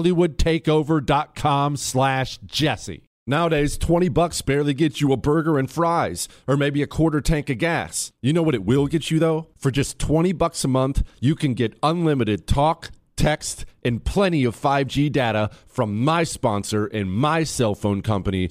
hollywoodtakeover.com slash jesse Nowadays, 20 bucks barely gets you a burger and fries, or maybe a quarter tank of gas. You know what it will get you though? For just 20 bucks a month, you can get unlimited talk, text, and plenty of 5G data from my sponsor and my cell phone company,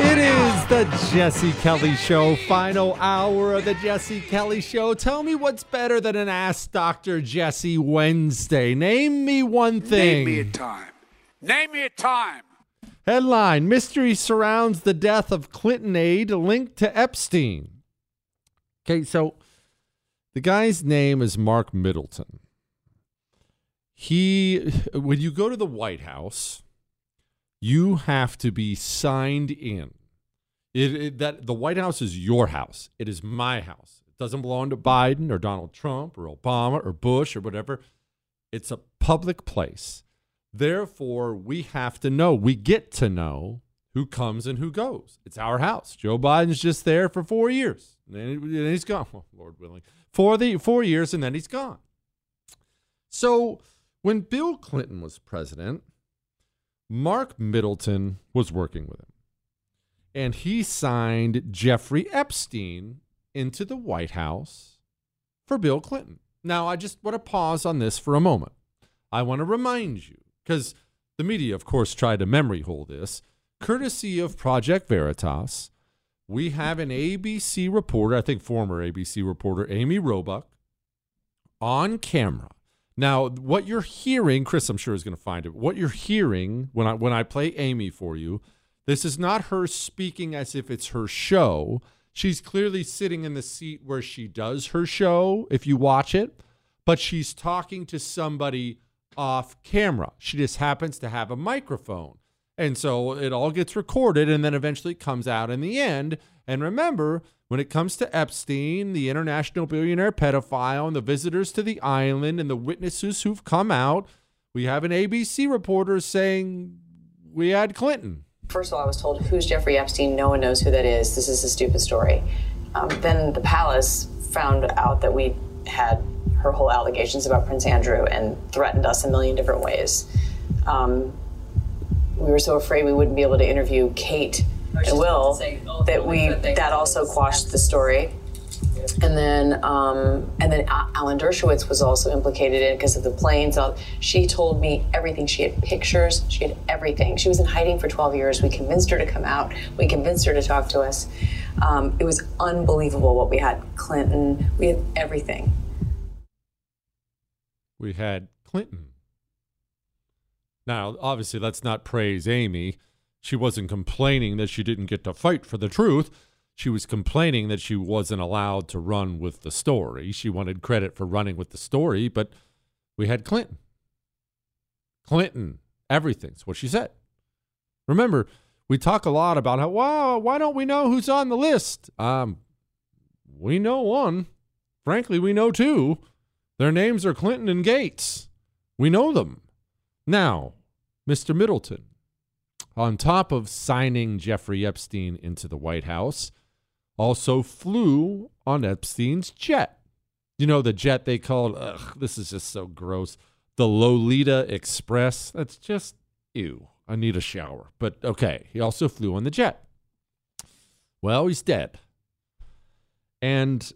It is the Jesse Kelly Show, final hour of the Jesse Kelly Show. Tell me what's better than an Ask Dr. Jesse Wednesday. Name me one thing. Name me a time. Name me a time. Headline Mystery surrounds the death of Clinton aide linked to Epstein. Okay, so the guy's name is Mark Middleton. He, when you go to the White House, you have to be signed in. It, it, that the White House is your house. It is my house. It doesn't belong to Biden or Donald Trump or Obama or Bush or whatever. It's a public place. Therefore, we have to know. We get to know who comes and who goes. It's our house. Joe Biden's just there for four years, and then, he's gone. Lord willing, for the four years, and then he's gone. So when Bill Clinton was president, Mark Middleton was working with him. And he signed Jeffrey Epstein into the White House for Bill Clinton. Now, I just want to pause on this for a moment. I want to remind you, because the media, of course, tried to memory hold this. Courtesy of Project Veritas, we have an ABC reporter, I think former ABC reporter, Amy Robach, on camera now, what you're hearing, Chris, I'm sure is going to find it. What you're hearing when I when I play Amy for you, this is not her speaking as if it's her show. She's clearly sitting in the seat where she does her show if you watch it, but she's talking to somebody off camera. She just happens to have a microphone. And so it all gets recorded and then eventually comes out in the end. And remember, when it comes to Epstein, the international billionaire pedophile, and the visitors to the island and the witnesses who've come out, we have an ABC reporter saying we had Clinton. First of all, I was told, Who's Jeffrey Epstein? No one knows who that is. This is a stupid story. Um, then the palace found out that we had her whole allegations about Prince Andrew and threatened us a million different ways. Um, we were so afraid we wouldn't be able to interview Kate and Will that we that also quashed the story. And then, um, and then Alan Dershowitz was also implicated in it because of the planes. She told me everything. She had pictures. She had everything. She was in hiding for 12 years. We convinced her to come out. We convinced her to talk to us. Um, it was unbelievable what we had. Clinton. We had everything. We had Clinton. Now, obviously, let's not praise Amy. She wasn't complaining that she didn't get to fight for the truth. She was complaining that she wasn't allowed to run with the story. She wanted credit for running with the story, but we had Clinton. Clinton, everything's what she said. Remember, we talk a lot about how, wow, why don't we know who's on the list? Um, we know one. Frankly, we know two. Their names are Clinton and Gates. We know them. Now, Mr. Middleton, on top of signing Jeffrey Epstein into the White House, also flew on Epstein's jet. You know, the jet they called, ugh, this is just so gross, the Lolita Express. That's just, ew. I need a shower. But okay, he also flew on the jet. Well, he's dead. And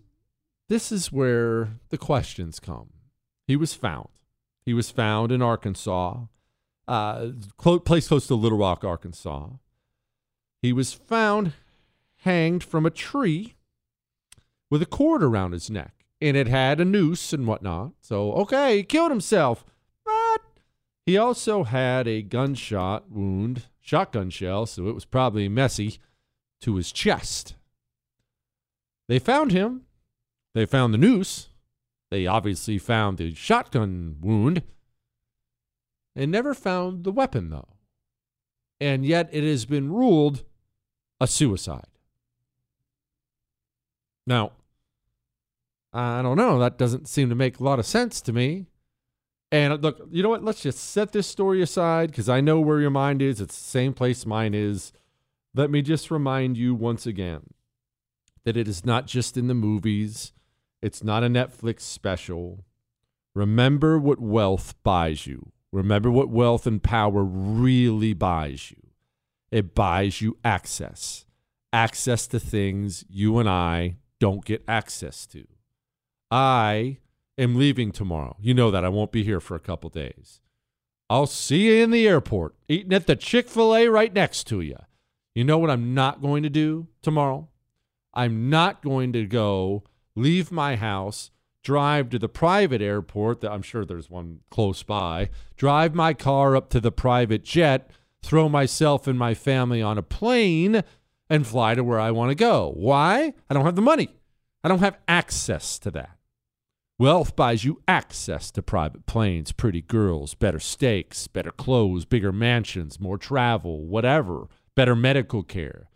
this is where the questions come. He was found. He was found in Arkansas uh, place close to Little Rock, Arkansas. He was found hanged from a tree with a cord around his neck, and it had a noose and whatnot. So, okay, he killed himself. But he also had a gunshot wound, shotgun shell, so it was probably messy, to his chest. They found him. They found the noose. They obviously found the shotgun wound and never found the weapon, though. And yet it has been ruled a suicide. Now, I don't know. That doesn't seem to make a lot of sense to me. And uh, look, you know what? Let's just set this story aside because I know where your mind is. It's the same place mine is. Let me just remind you once again that it is not just in the movies, it's not a Netflix special. Remember what wealth buys you. Remember what wealth and power really buys you it buys you access, access to things you and I don't get access to. I am leaving tomorrow. You know that. I won't be here for a couple days. I'll see you in the airport, eating at the Chick fil A right next to you. You know what I'm not going to do tomorrow? I'm not going to go leave my house drive to the private airport that I'm sure there's one close by, drive my car up to the private jet, throw myself and my family on a plane and fly to where I want to go. Why? I don't have the money. I don't have access to that. Wealth buys you access to private planes, pretty girls, better steaks, better clothes, bigger mansions, more travel, whatever, better medical care.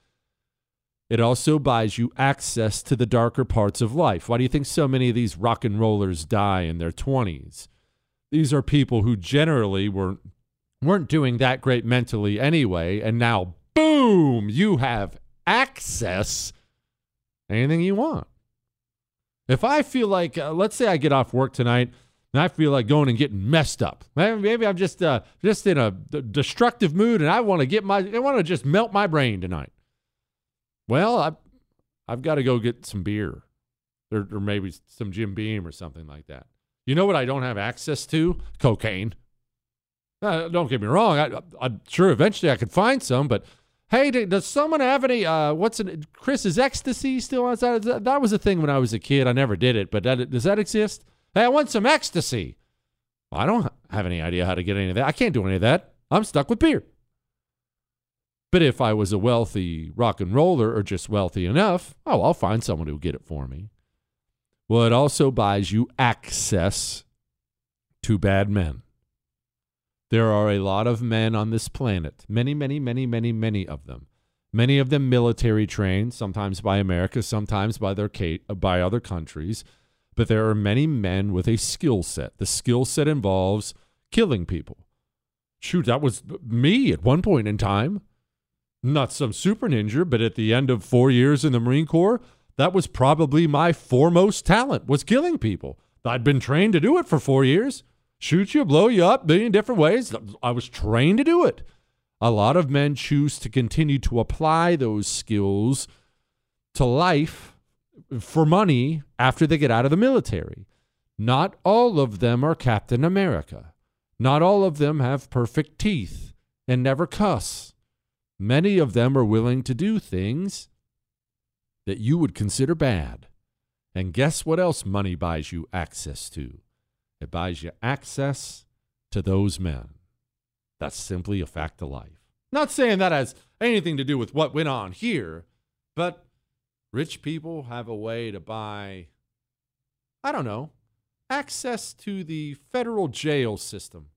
It also buys you access to the darker parts of life. Why do you think so many of these rock and rollers die in their 20s? These are people who generally weren't weren't doing that great mentally anyway, and now boom, you have access anything you want. If I feel like uh, let's say I get off work tonight and I feel like going and getting messed up. Maybe I'm just uh, just in a destructive mood and I want to get my I want to just melt my brain tonight. Well, I, I've got to go get some beer or, or maybe some Jim Beam or something like that. You know what I don't have access to? Cocaine. Uh, don't get me wrong. I, am sure eventually I could find some, but hey, does someone have any? Uh, what's? Chris's ecstasy still outside? That, that was a thing when I was a kid. I never did it, but that, does that exist? Hey, I want some ecstasy. Well, I don't have any idea how to get any of that. I can't do any of that. I'm stuck with beer. But if I was a wealthy rock and roller or just wealthy enough, oh, I'll find someone who'll get it for me. Well, it also buys you access to bad men. There are a lot of men on this planet, many, many, many, many, many of them. Many of them military trained, sometimes by America, sometimes by their by other countries. But there are many men with a skill set. The skill set involves killing people. Shoot, that was uh, me at one point in time not some super ninja, but at the end of four years in the Marine Corps, that was probably my foremost talent was killing people. I'd been trained to do it for four years. Shoot you, blow you up, million different ways. I was trained to do it. A lot of men choose to continue to apply those skills to life for money after they get out of the military. Not all of them are Captain America. Not all of them have perfect teeth and never cuss. Many of them are willing to do things that you would consider bad. And guess what else money buys you access to? It buys you access to those men. That's simply a fact of life. Not saying that has anything to do with what went on here, but rich people have a way to buy, I don't know, access to the federal jail system,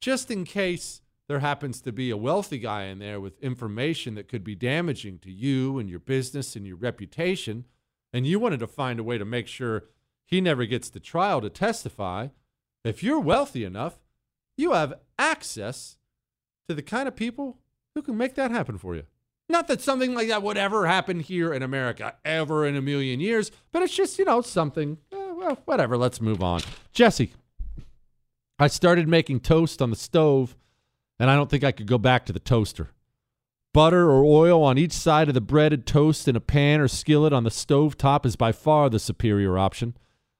just in case there happens to be a wealthy guy in there with information that could be damaging to you and your business and your reputation, and you wanted to find a way to make sure he never gets to trial to testify. If you're wealthy enough, you have access to the kind of people who can make that happen for you. Not that something like that would ever happen here in America ever in a million years, but it's just, you know, something. Eh, well, whatever. Let's move on. Jesse, I started making toast on the stove and I don't think I could go back to the toaster. Butter or oil on each side of the breaded toast in a pan or skillet on the stove top is by far the superior option.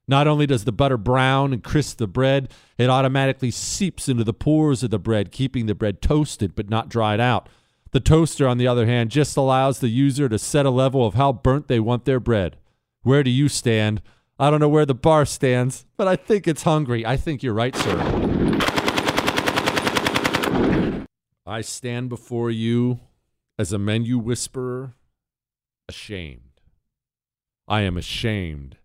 Not only does the butter brown and crisp the bread, it automatically seeps into the pores of the bread, keeping the bread toasted but not dried out. The toaster, on the other hand, just allows the user to set a level of how burnt they want their bread. Where do you stand? I don't know where the bar stands, but I think it's hungry. I think you're right, sir. I stand before you as a menu whisperer, ashamed. I am ashamed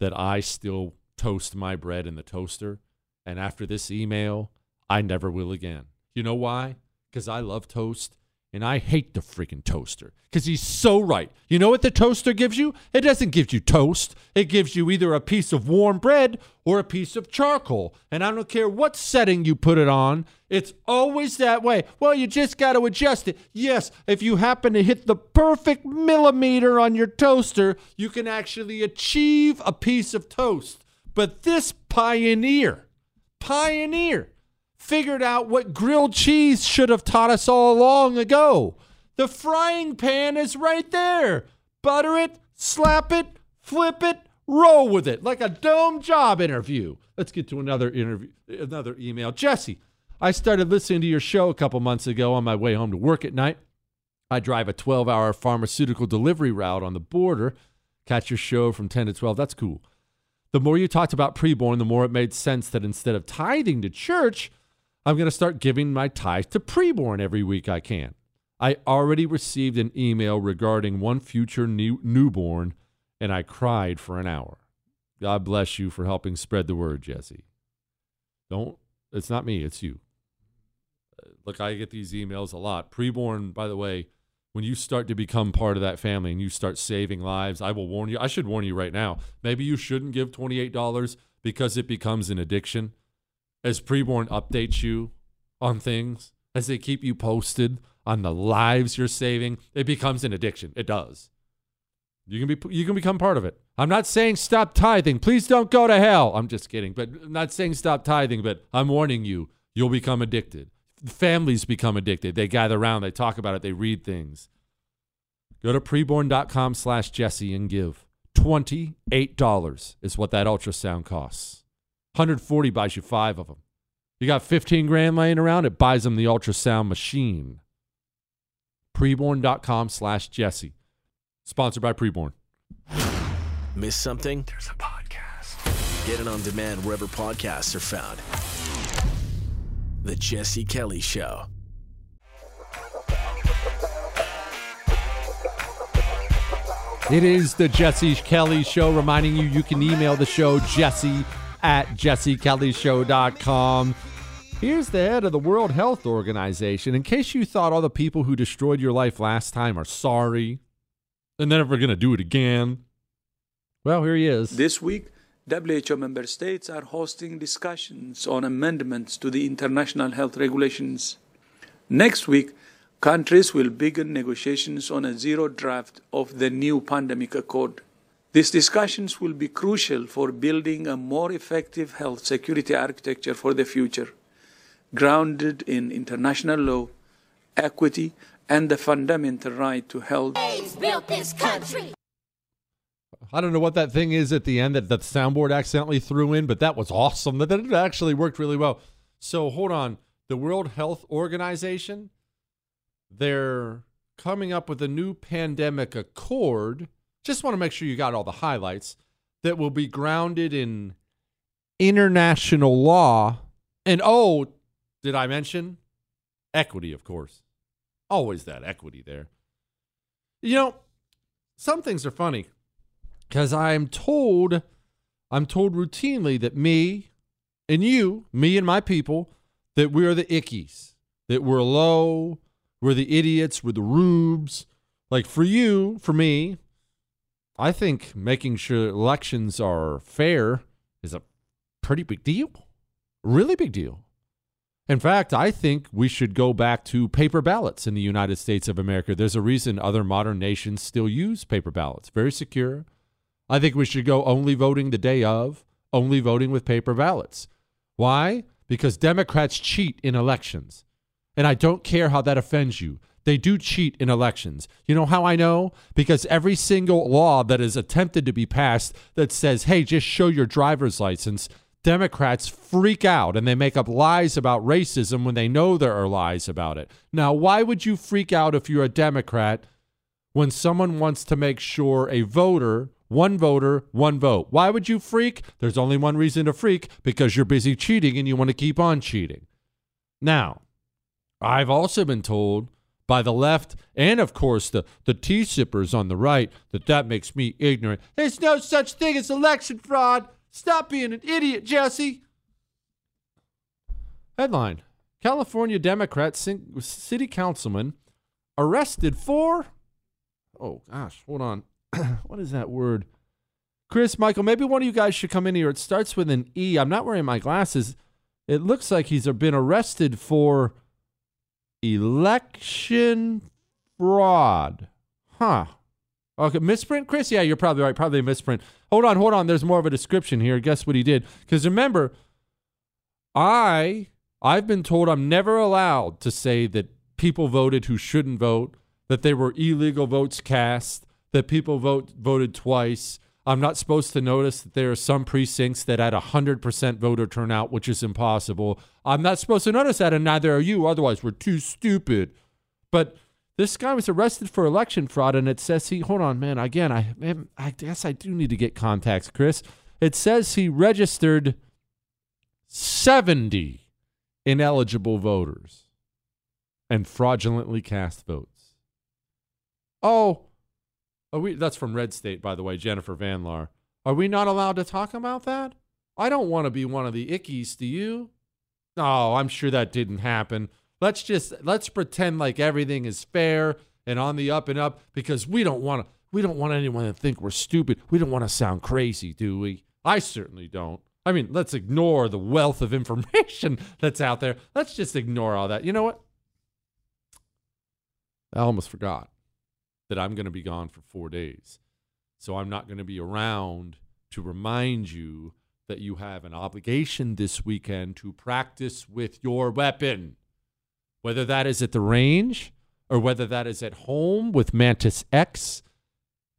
that I still toast my bread in the toaster. And after this email, I never will again. You know why? Because I love toast and I hate the freaking toaster because he's so right. You know what the toaster gives you? It doesn't give you toast. It gives you either a piece of warm bread or a piece of charcoal. And I don't care what setting you put it on, it's always that way. Well, you just got to adjust it. Yes, if you happen to hit the perfect millimeter on your toaster, you can actually achieve a piece of toast. But this pioneer, pioneer, figured out what grilled cheese should have taught us all long ago. The frying pan is right there. Butter it, slap it, flip it, roll with it like a dome job interview. Let's get to another interview, another email. Jesse, I started listening to your show a couple months ago on my way home to work at night. I drive a 12 hour pharmaceutical delivery route on the border. Catch your show from 10 to 12. That's cool. The more you talked about preborn, the more it made sense that instead of tithing to church, I'm going to start giving my tithe to preborn every week I can. I already received an email regarding one future new, newborn, and I cried for an hour. God bless you for helping spread the word, Jesse. Don't, it's not me, it's you. Uh, look, I get these emails a lot. Preborn, by the way, when you start to become part of that family and you start saving lives, I will warn you. I should warn you right now. Maybe you shouldn't give $28 because it becomes an addiction as preborn updates you on things, as they keep you posted on the lives you're saving, it becomes an addiction. It does. You can be you can become part of it. I'm not saying stop tithing. Please don't go to hell. I'm just kidding. But I'm not saying stop tithing, but I'm warning you, you'll become addicted. Families become addicted. They gather around, they talk about it, they read things. Go to preborn.com slash Jesse and give. $28 is what that ultrasound costs. 140 buys you five of them. You got 15 grand laying around, it buys them the ultrasound machine. Preborn.com slash Jesse. Sponsored by Preborn. Miss something? There's a podcast. Get it on demand wherever podcasts are found. The Jesse Kelly Show. It is the Jesse Kelly Show, reminding you you can email the show jesse at jessekellyshow.com. Here's the head of the World Health Organization. In case you thought all the people who destroyed your life last time are sorry and they're never going to do it again, well, here he is. This week, WHO member states are hosting discussions on amendments to the international health regulations. Next week, countries will begin negotiations on a zero draft of the new pandemic accord. These discussions will be crucial for building a more effective health security architecture for the future, grounded in international law equity, and the fundamental right to health. built this country. I don't know what that thing is at the end that the soundboard accidentally threw in, but that was awesome. That that actually worked really well. So hold on. The World Health Organization, they're coming up with a new pandemic accord. Just want to make sure you got all the highlights that will be grounded in international law. And oh, did I mention equity, of course? Always that equity there. You know, some things are funny because I'm told, I'm told routinely that me and you, me and my people, that we're the ickies, that we're low, we're the idiots, we're the rubes. Like for you, for me, I think making sure elections are fair is a pretty big deal. Really big deal. In fact, I think we should go back to paper ballots in the United States of America. There's a reason other modern nations still use paper ballots. Very secure. I think we should go only voting the day of, only voting with paper ballots. Why? Because Democrats cheat in elections. And I don't care how that offends you. They do cheat in elections. You know how I know? Because every single law that is attempted to be passed that says, hey, just show your driver's license, Democrats freak out and they make up lies about racism when they know there are lies about it. Now, why would you freak out if you're a Democrat when someone wants to make sure a voter, one voter, one vote? Why would you freak? There's only one reason to freak because you're busy cheating and you want to keep on cheating. Now, I've also been told by the left and of course the the tea sippers on the right that that makes me ignorant. There's no such thing as election fraud. Stop being an idiot, Jesse. Headline California Democrat city councilman arrested for. Oh, gosh, hold on. what is that word? Chris, Michael, maybe one of you guys should come in here. It starts with an E. I'm not wearing my glasses. It looks like he's been arrested for election fraud. Huh. Okay, misprint, Chris? Yeah, you're probably right. Probably a misprint. Hold on, hold on. There's more of a description here. Guess what he did? Because remember, I I've been told I'm never allowed to say that people voted who shouldn't vote, that they were illegal votes cast, that people vote voted twice. I'm not supposed to notice that there are some precincts that had 100% voter turnout, which is impossible. I'm not supposed to notice that, and neither are you. Otherwise, we're too stupid. But this guy was arrested for election fraud, and it says he. Hold on, man. Again, I I guess I do need to get contacts, Chris. It says he registered 70 ineligible voters and fraudulently cast votes. Oh, are we, that's from Red State, by the way, Jennifer Van Laar. Are we not allowed to talk about that? I don't want to be one of the ickies, do you? No, I'm sure that didn't happen. Let's just let's pretend like everything is fair and on the up and up because we don't want to we don't want anyone to think we're stupid. We don't want to sound crazy, do we? I certainly don't. I mean, let's ignore the wealth of information that's out there. Let's just ignore all that. You know what? I almost forgot that I'm going to be gone for four days. So I'm not going to be around to remind you that you have an obligation this weekend to practice with your weapon, whether that is at the range or whether that is at home with Mantis X.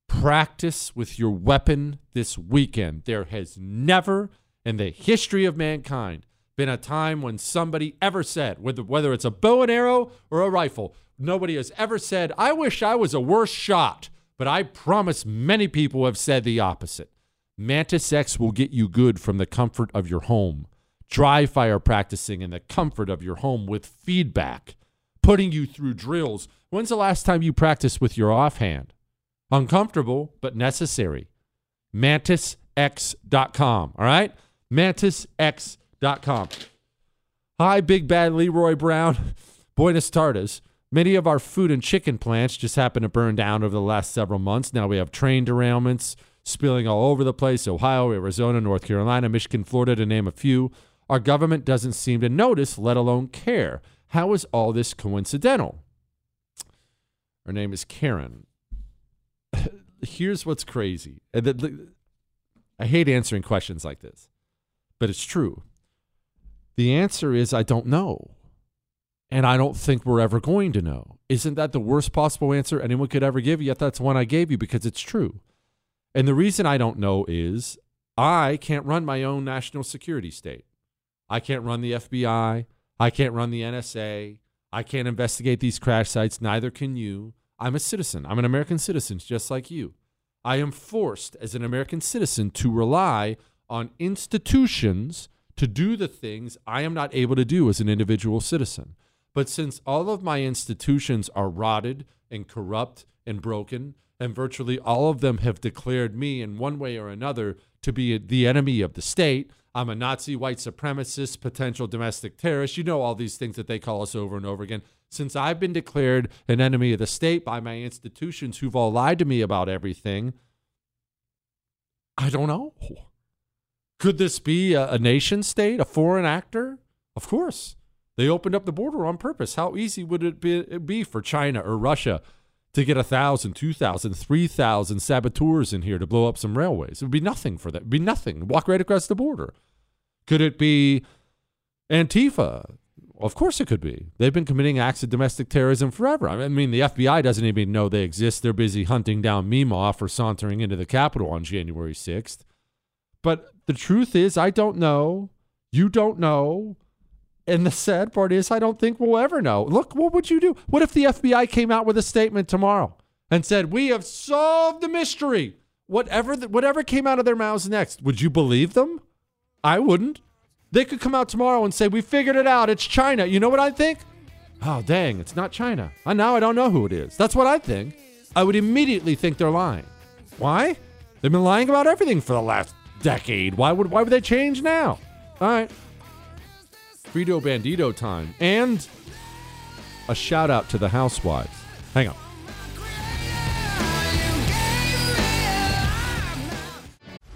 Practice with your weapon this weekend. There has never in the history of mankind been a time when somebody ever said, whether, whether it's a bow and arrow or a rifle, nobody has ever said, I wish I was a worse shot. But I promise many people have said the opposite. Mantis X will get you good from the comfort of your home. Dry fire practicing in the comfort of your home with feedback, putting you through drills. When's the last time you practiced with your offhand? Uncomfortable, but necessary. MantisX.com. All right? MantisX.com. Hi, Big Bad Leroy Brown. Buenos tardes. Many of our food and chicken plants just happen to burn down over the last several months. Now we have train derailments spilling all over the place Ohio, Arizona, North Carolina, Michigan, Florida, to name a few. Our government doesn't seem to notice, let alone care. How is all this coincidental? Her name is Karen. Here's what's crazy. Uh, I hate answering questions like this, but it's true. The answer is I don't know. And I don't think we're ever going to know. Isn't that the worst possible answer anyone could ever give? Yet that's one I gave you because it's true. And the reason I don't know is I can't run my own national security state. I can't run the FBI. I can't run the NSA. I can't investigate these crash sites. Neither can you. I'm a citizen. I'm an American citizen, just like you. I am forced as an American citizen to rely on institutions to do the things I am not able to do as an individual citizen. But since all of my institutions are rotted and corrupt and broken, and virtually all of them have declared me in one way or another to be the enemy of the state, I'm a Nazi, white supremacist, potential domestic terrorist. You know all these things that they call us over and over again. Since I've been declared an enemy of the state by my institutions who've all lied to me about everything, I don't know. Could this be a, a nation state, a foreign actor? Of course. They opened up the border on purpose. How easy would it be, for China or Russia to get a thousand, two thousand, three thousand saboteurs in here to blow up some railways? It would be nothing for that. It would be nothing. Walk right across the border. Could it be Antifa? Of course it could be. They've been committing acts of domestic terrorism forever. I mean, the FBI doesn't even know they exist. They're busy hunting down Meemaw for sauntering into the Capitol on January 6th. But the truth is, I don't know. You don't know. And the sad part is, I don't think we'll ever know. Look, what would you do? What if the FBI came out with a statement tomorrow and said, We have solved the mystery? Whatever, the, whatever came out of their mouths next, would you believe them? I wouldn't. They could come out tomorrow and say, We figured it out. It's China. You know what I think? Oh, dang, it's not China. And now I don't know who it is. That's what I think. I would immediately think they're lying. Why? They've been lying about everything for the last decade. Why would why would they change now? All right. Frito Bandito time. And a shout out to the housewives. Hang on.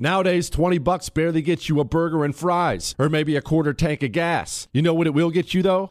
Nowadays, 20 bucks barely gets you a burger and fries, or maybe a quarter tank of gas. You know what it will get you though?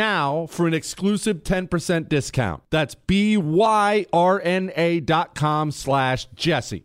now for an exclusive 10% discount. That's B-Y-R-N-A dot com slash Jesse.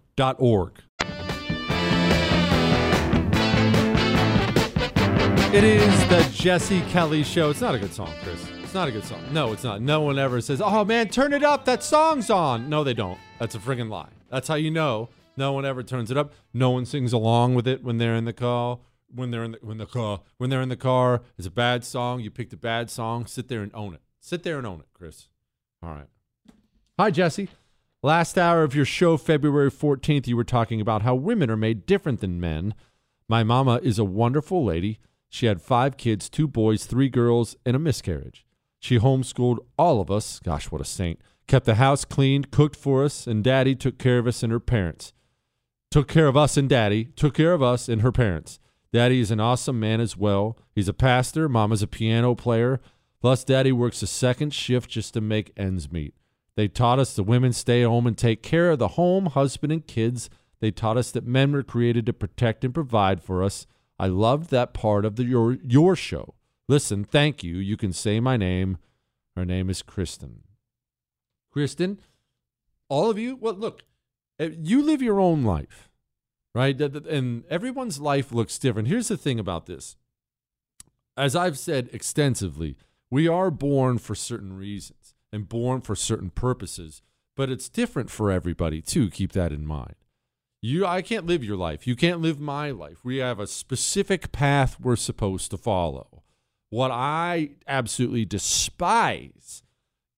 T.org. It is the Jesse Kelly Show. It's not a good song, Chris. It's not a good song. No, it's not. No one ever says, oh man, turn it up. That song's on. No, they don't. That's a friggin' lie. That's how you know no one ever turns it up. No one sings along with it when they're in the car. When they're in the when the car when they're in the car, it's a bad song. You picked a bad song. Sit there and own it. Sit there and own it, Chris. All right. Hi, Jesse. Last hour of your show, February 14th, you were talking about how women are made different than men. My mama is a wonderful lady. She had five kids two boys, three girls, and a miscarriage. She homeschooled all of us. Gosh, what a saint. Kept the house clean, cooked for us, and daddy took care of us and her parents. Took care of us and daddy, took care of us and her parents. Daddy is an awesome man as well. He's a pastor, mama's a piano player. Plus, daddy works a second shift just to make ends meet. They taught us the women stay home and take care of the home, husband, and kids. They taught us that men were created to protect and provide for us. I loved that part of the, your your show. Listen, thank you. You can say my name. Her name is Kristen. Kristen, all of you, well, look, eh, you live your own life, right? And everyone's life looks different. Here's the thing about this. As I've said extensively, we are born for certain reasons and born for certain purposes, but it's different for everybody too. Keep that in mind. You, I can't live your life. You can't live my life. We have a specific path we're supposed to follow. What I absolutely despise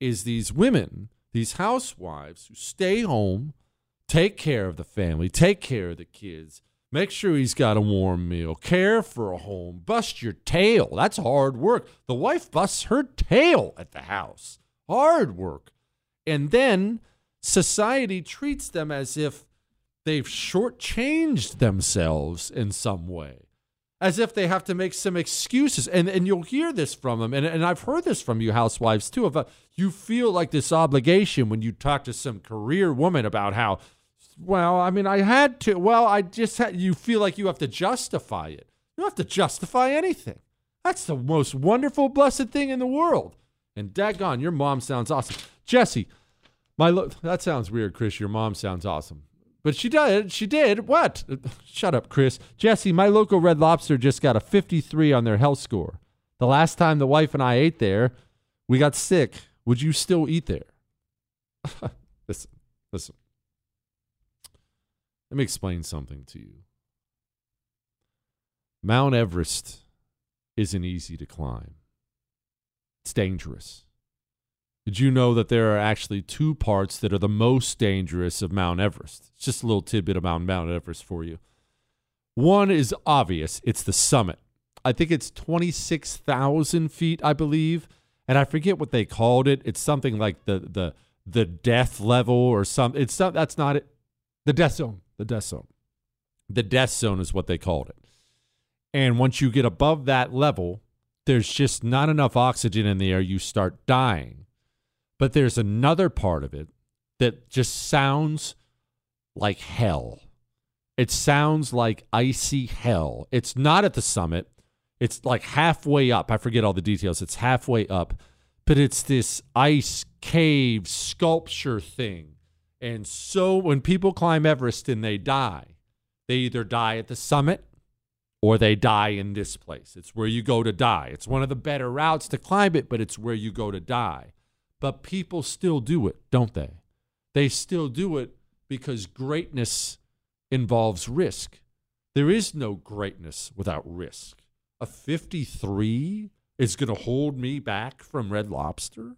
is these women, these housewives who stay home, take care of the family, take care of the kids, make sure he's got a warm meal, care for a home, bust your tail. That's hard work. The wife busts her tail at the house. Hard work. And then society treats them as if they've shortchanged themselves in some way, as if they have to make some excuses. And and you'll hear this from them, and, and I've heard this from you housewives too. Of you feel like this obligation when you talk to some career woman about how, well, I mean, I had to. Well, I just had. You feel like you have to justify it. You don't have to justify anything. That's the most wonderful, blessed thing in the world. And daggone, your mom sounds awesome, Jesse. My that sounds weird, Chris. Your mom sounds awesome. But she did. She did. What? Shut up, Chris. Jesse, my local Red Lobster just got a 53 on their health score. The last time the wife and I ate there, we got sick. Would you still eat there? listen, listen. Let me explain something to you. Mount Everest isn't easy to climb. It's dangerous. Did you know that there are actually two parts that are the most dangerous of Mount Everest? It's just a little tidbit about Mount Everest for you. One is obvious it's the summit. I think it's 26,000 feet, I believe. And I forget what they called it. It's something like the, the, the death level or something. It's not, that's not it. The death zone. The death zone. The death zone is what they called it. And once you get above that level, there's just not enough oxygen in the air, you start dying. But there's another part of it that just sounds like hell. It sounds like icy hell. It's not at the summit. It's like halfway up. I forget all the details. It's halfway up, but it's this ice cave sculpture thing. And so when people climb Everest and they die, they either die at the summit or they die in this place. It's where you go to die. It's one of the better routes to climb it, but it's where you go to die. But people still do it, don't they? They still do it because greatness involves risk. There is no greatness without risk. A 53 is going to hold me back from Red Lobster?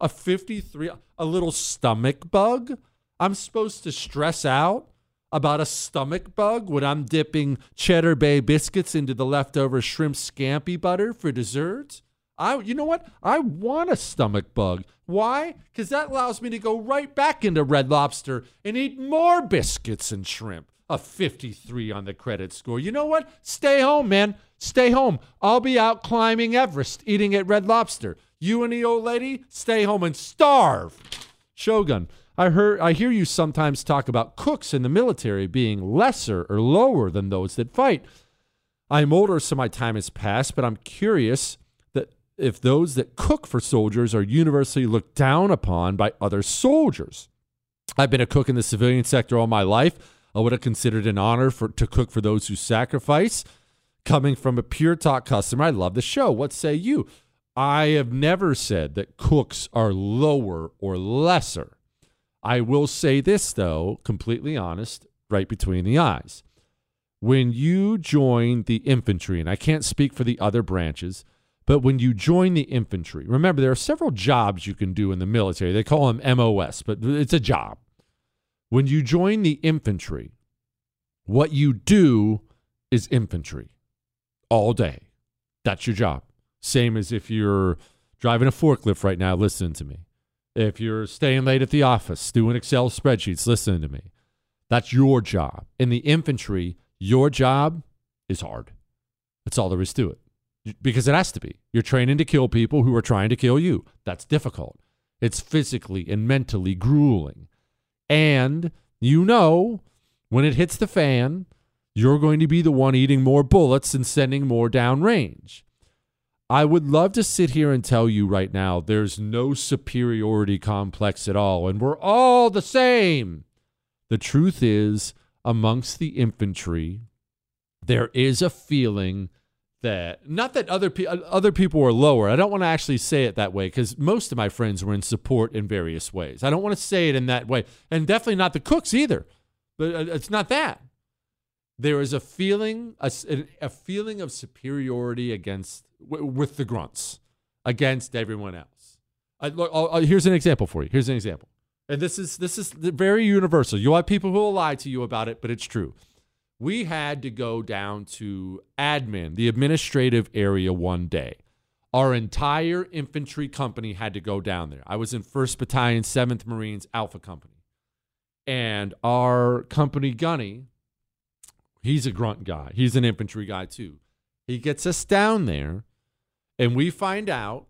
A 53, a little stomach bug? I'm supposed to stress out about a stomach bug when I'm dipping Cheddar Bay biscuits into the leftover shrimp scampi butter for dessert? I, you know what? I want a stomach bug. Why? Because that allows me to go right back into Red Lobster and eat more biscuits and shrimp. A 53 on the credit score. You know what? Stay home, man. Stay home. I'll be out climbing Everest, eating at Red Lobster. You and the old lady, stay home and starve. Shogun, I heard I hear you sometimes talk about cooks in the military being lesser or lower than those that fight. I'm older, so my time has passed, but I'm curious that if those that cook for soldiers are universally looked down upon by other soldiers. I've been a cook in the civilian sector all my life. I would have considered an honor for to cook for those who sacrifice. Coming from a pure talk customer, I love the show. What say you? I have never said that cooks are lower or lesser. I will say this, though, completely honest, right between the eyes. When you join the infantry, and I can't speak for the other branches, but when you join the infantry, remember there are several jobs you can do in the military. They call them MOS, but it's a job. When you join the infantry, what you do is infantry all day. That's your job. Same as if you're driving a forklift right now, listening to me. If you're staying late at the office, doing Excel spreadsheets, listening to me. That's your job. In the infantry, your job is hard. That's all there is to it. Because it has to be. You're training to kill people who are trying to kill you. That's difficult. It's physically and mentally grueling. And you know, when it hits the fan, you're going to be the one eating more bullets and sending more downrange. I would love to sit here and tell you right now there's no superiority complex at all, and we're all the same. The truth is, amongst the infantry, there is a feeling that not that other pe- other people are lower. I don't want to actually say it that way because most of my friends were in support in various ways. I don't want to say it in that way, and definitely not the cooks either. But uh, it's not that. There is a feeling a, a feeling of superiority against w- with the grunts against everyone else. I, look, I'll, I'll, here's an example for you. Here's an example, and this is this is very universal. You'll have people who will lie to you about it, but it's true we had to go down to admin, the administrative area, one day. Our entire infantry company had to go down there. I was in 1st Battalion, 7th Marines, Alpha Company. And our company gunny, he's a grunt guy. He's an infantry guy too. He gets us down there, and we find out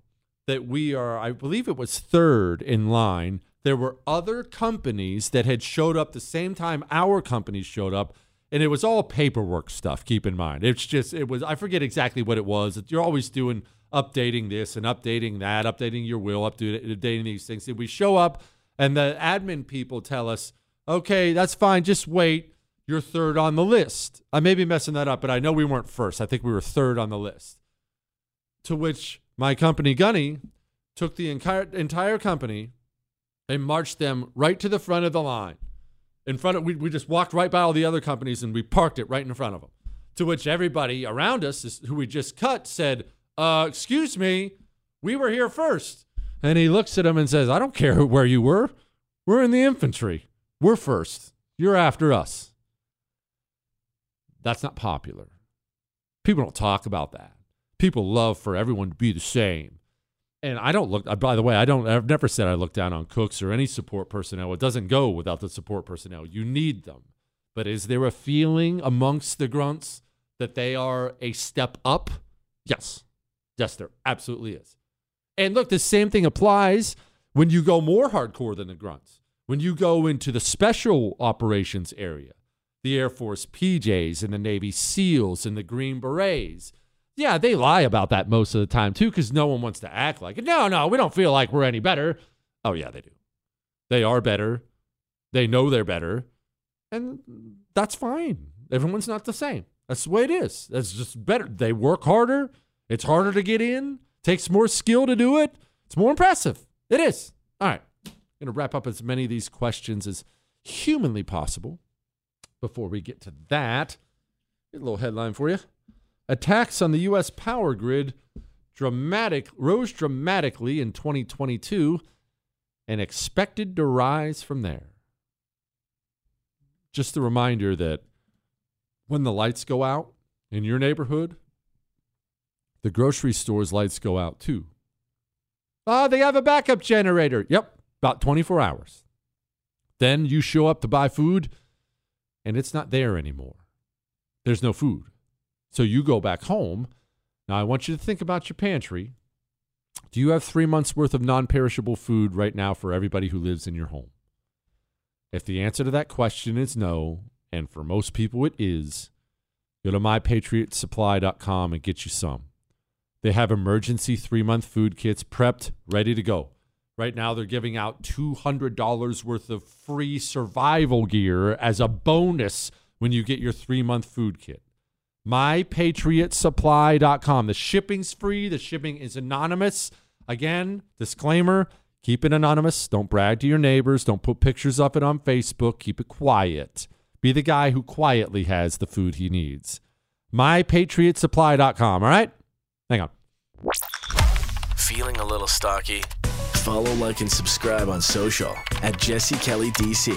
that we are, I believe it was third in line. There were other companies that had showed up the same time our company showed up and it was all paperwork stuff. Keep in mind, it's just it was I forget exactly what it was. You're always doing updating this and updating that, updating your will, updating these things. And we show up, and the admin people tell us, "Okay, that's fine. Just wait. You're third on the list." I may be messing that up, but I know we weren't first. I think we were third on the list. To which my company Gunny took the entire entire company and marched them right to the front of the line. In front of we, we just walked right by all the other companies and we parked it right in front of them. To which everybody around us who we just cut said uh, excuse me we were here first. And he looks at him and says i don't care where you were. We're in the infantry. We're first. You're after us. That's not popular. People don't talk about that people love for everyone to be the same and I don't look. By the way, I don't. I've never said I look down on cooks or any support personnel. It doesn't go without the support personnel. You need them. But is there a feeling amongst the grunts that they are a step up? Yes, Yes, there absolutely is. And look, the same thing applies when you go more hardcore than the grunts. When you go into the special operations area, the Air Force PJs and the Navy SEALs and the Green Berets. Yeah, they lie about that most of the time too, because no one wants to act like it. No, no, we don't feel like we're any better. Oh, yeah, they do. They are better. They know they're better. And that's fine. Everyone's not the same. That's the way it is. That's just better. They work harder. It's harder to get in. Takes more skill to do it. It's more impressive. It is. All right. I'm going to wrap up as many of these questions as humanly possible. Before we get to that, a little headline for you. Attacks on the U.S. power grid dramatic rose dramatically in 2022 and expected to rise from there. Just a reminder that when the lights go out in your neighborhood, the grocery store's lights go out too. Oh, they have a backup generator. Yep, about 24 hours. Then you show up to buy food and it's not there anymore. There's no food. So you go back home. Now, I want you to think about your pantry. Do you have three months worth of non perishable food right now for everybody who lives in your home? If the answer to that question is no, and for most people it is, go to mypatriotsupply.com and get you some. They have emergency three month food kits prepped, ready to go. Right now, they're giving out $200 worth of free survival gear as a bonus when you get your three month food kit. MyPatriotSupply.com. The shipping's free, the shipping is anonymous. Again, disclaimer keep it anonymous. Don't brag to your neighbors. Don't put pictures of it on Facebook. Keep it quiet. Be the guy who quietly has the food he needs. MyPatriotSupply.com. All right? Hang on. Feeling a little stocky? Follow, like, and subscribe on social at Jesse Kelly DC.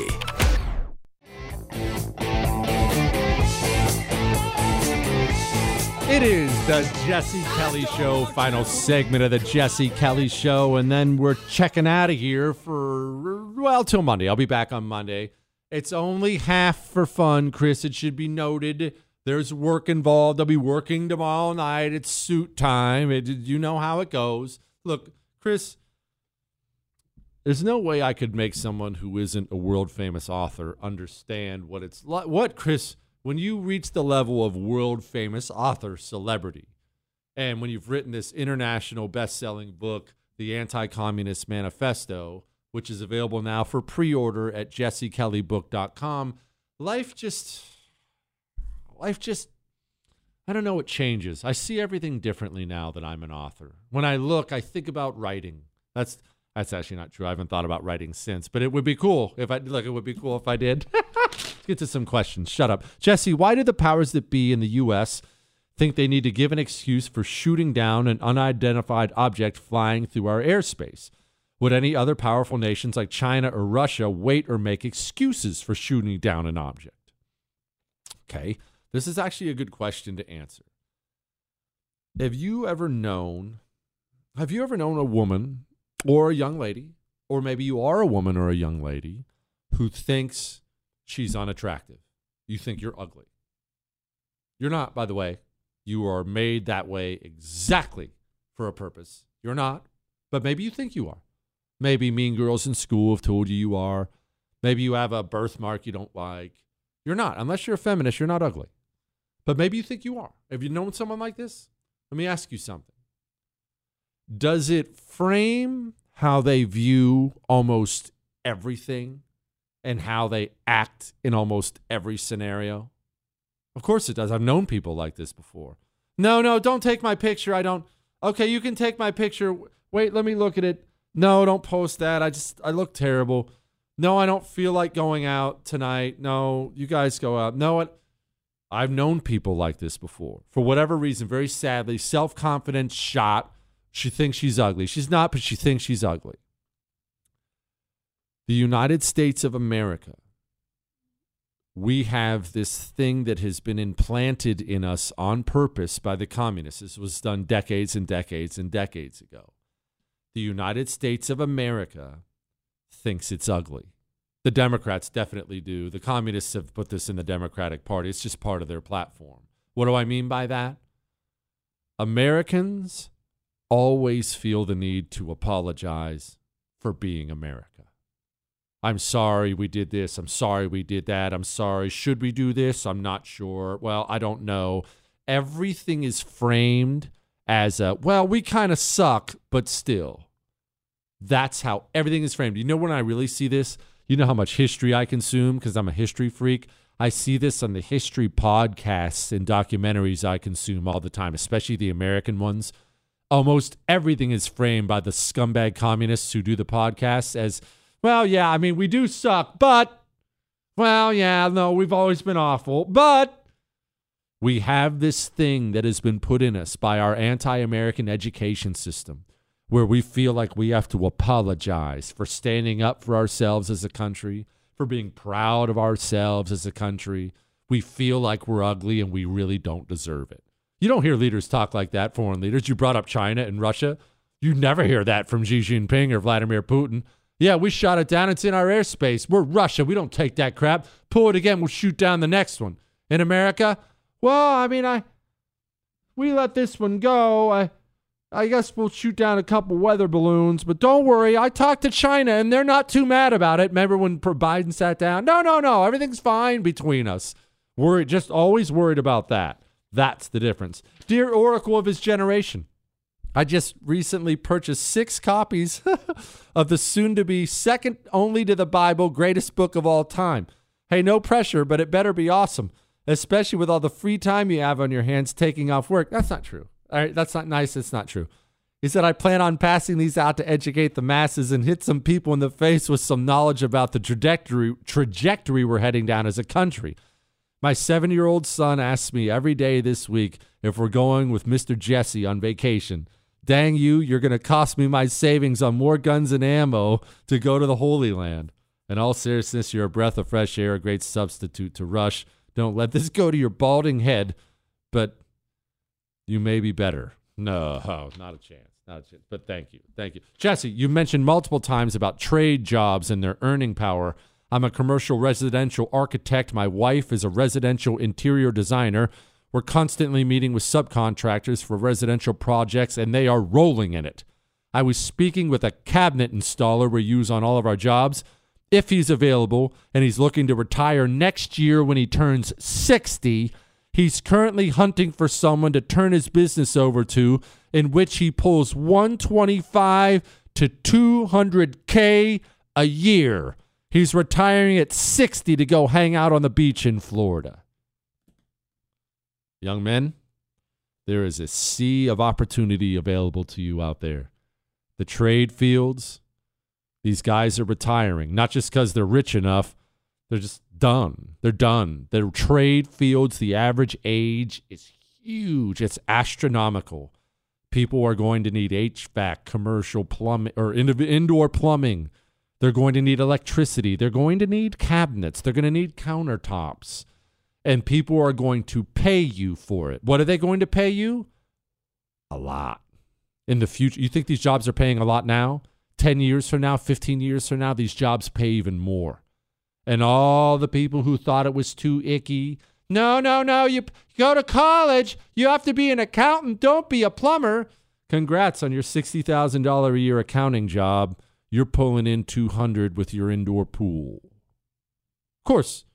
It is the Jesse Kelly Show, final segment of the Jesse Kelly Show, and then we're checking out of here for, well, till Monday. I'll be back on Monday. It's only half for fun, Chris. It should be noted. There's work involved. I'll be working tomorrow night. It's suit time. It, you know how it goes. Look, Chris, there's no way I could make someone who isn't a world famous author understand what it's like. What, Chris, when you reach the level of world famous author celebrity, and when you've written this international best selling book, The Anti Communist Manifesto, which is available now for pre order at jessekellybook.com, life just, life just, I don't know, it changes. I see everything differently now that I'm an author. When I look, I think about writing. That's, that's actually not true. I haven't thought about writing since, but it would be cool if I look. It would be cool if I did. Get to some questions. Shut up, Jesse. Why do the powers that be in the U.S. think they need to give an excuse for shooting down an unidentified object flying through our airspace? Would any other powerful nations like China or Russia wait or make excuses for shooting down an object? Okay, this is actually a good question to answer. Have you ever known? Have you ever known a woman or a young lady, or maybe you are a woman or a young lady who thinks she's unattractive. You think you're ugly. You're not, by the way. You are made that way exactly for a purpose. You're not, but maybe you think you are. Maybe mean girls in school have told you you are. Maybe you have a birthmark you don't like. You're not. Unless you're a feminist, you're not ugly. But maybe you think you are. Have you known someone like this? Let me ask you something. Does it frame how they view almost everything and how they act in almost every scenario? Of course it does. I've known people like this before. No, no, don't take my picture. I don't. Okay, you can take my picture. Wait, let me look at it. No, don't post that. I just, I look terrible. No, I don't feel like going out tonight. No, you guys go out. No, what? I've known people like this before. For whatever reason, very sadly, self confidence shot. She thinks she's ugly. She's not, but she thinks she's ugly. The United States of America, we have this thing that has been implanted in us on purpose by the communists. This was done decades and decades and decades ago. The United States of America thinks it's ugly. The Democrats definitely do. The communists have put this in the Democratic Party. It's just part of their platform. What do I mean by that? Americans always feel the need to apologize for being America. I'm sorry we did this. I'm sorry we did that. I'm sorry. Should we do this? I'm not sure. Well, I don't know. Everything is framed as a, well, we kind of suck, but still. That's how everything is framed. You know when I really see this? You know how much history I consume because I'm a history freak. I see this on the history podcasts and documentaries I consume all the time, especially the American ones. Almost everything is framed by the scumbag communists who do the podcasts as, well, yeah, I mean, we do suck, but, well, yeah, no, we've always been awful, but we have this thing that has been put in us by our anti American education system where we feel like we have to apologize for standing up for ourselves as a country, for being proud of ourselves as a country. We feel like we're ugly and we really don't deserve it. You don't hear leaders talk like that, foreign leaders. You brought up China and Russia. You never hear that from Xi Jinping or Vladimir Putin. Yeah, we shot it down. It's in our airspace. We're Russia. We don't take that crap. Pull it again. We'll shoot down the next one. In America, well, I mean, I we let this one go. I I guess we'll shoot down a couple weather balloons, but don't worry. I talked to China and they're not too mad about it. Remember when Biden sat down? No, no, no. Everything's fine between us. Worried, just always worried about that. That's the difference. Dear Oracle of his generation, I just recently purchased six copies of the soon to be second only to the Bible greatest book of all time. Hey, no pressure, but it better be awesome, especially with all the free time you have on your hands taking off work. That's not true. All right, that's not nice. It's not true. He said, I plan on passing these out to educate the masses and hit some people in the face with some knowledge about the trajectory, trajectory we're heading down as a country. My seven year old son asks me every day this week if we're going with Mr. Jesse on vacation. Dang you, you're going to cost me my savings on more guns and ammo to go to the Holy Land. In all seriousness, you're a breath of fresh air, a great substitute to Rush. Don't let this go to your balding head, but you may be better. No, oh, not a chance. Not a chance. But thank you. Thank you. Jesse, you mentioned multiple times about trade jobs and their earning power. I'm a commercial residential architect. My wife is a residential interior designer. We're constantly meeting with subcontractors for residential projects, and they are rolling in it. I was speaking with a cabinet installer we use on all of our jobs. If he's available and he's looking to retire next year when he turns 60, He's currently hunting for someone to turn his business over to, in which he pulls 125 to 200K a year. He's retiring at 60 to go hang out on the beach in Florida. Young men, there is a sea of opportunity available to you out there. The trade fields, these guys are retiring, not just because they're rich enough, they're just done. They're done. The trade fields, the average age is huge. It's astronomical. People are going to need HVAC, commercial plumbing, or indoor plumbing. They're going to need electricity. They're going to need cabinets. They're going to need countertops. And people are going to pay you for it. What are they going to pay you? A lot. In the future, you think these jobs are paying a lot now? 10 years from now, 15 years from now, these jobs pay even more and all the people who thought it was too icky. No, no, no, you go to college. You have to be an accountant. Don't be a plumber. Congrats on your $60,000 a year accounting job. You're pulling in 200 with your indoor pool. Of course,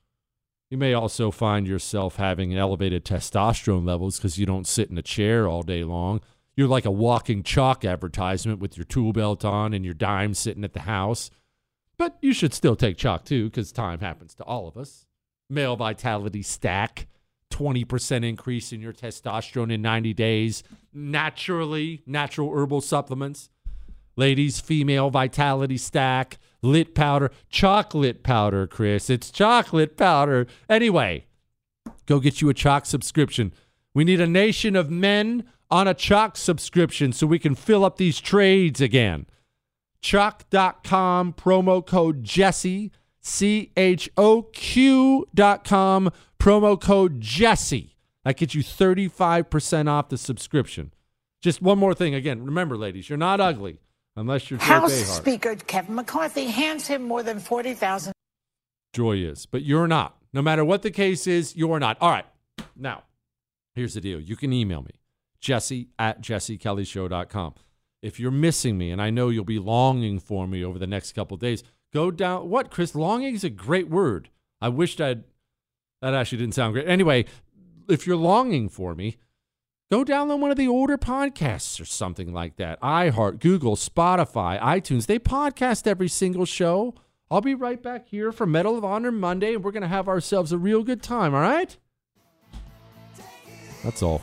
you may also find yourself having elevated testosterone levels because you don't sit in a chair all day long. You're like a walking Choq advertisement with your tool belt on and your dime sitting at the house. But you should still take Choq too, because time happens to all of us. Male vitality stack, 20% increase in your testosterone in 90 days. Naturally, natural herbal supplements. Ladies, female vitality stack, lit powder, chocolate powder, Chris. It's chocolate powder. Anyway, go get you a Choq subscription. We need a nation of men on a Choq subscription so we can fill up these trades again. Choq.com, promo code Jesse, C H O Q.com, promo code Jesse. That gets you 35% off the subscription. Just one more thing again. Remember, ladies, you're not ugly unless you're House Speaker Kevin McCarthy hands him more than 40,000. Joy is, but you're not. No matter what the case is, you're not. All right. Now, here's the deal. You can email me. Jesse at jessekellyshow.com. If you're missing me, and I know you'll be longing for me over the next couple days, go down. What, Chris? Longing is a great word. I wished I'd. That actually didn't sound great. Anyway, if you're longing for me, go download one of the older podcasts or something like that. iHeart, Google, Spotify, iTunes. They podcast every single show. I'll be right back here for Medal of Honor Monday, and we're going to have ourselves a real good time, all right? That's all.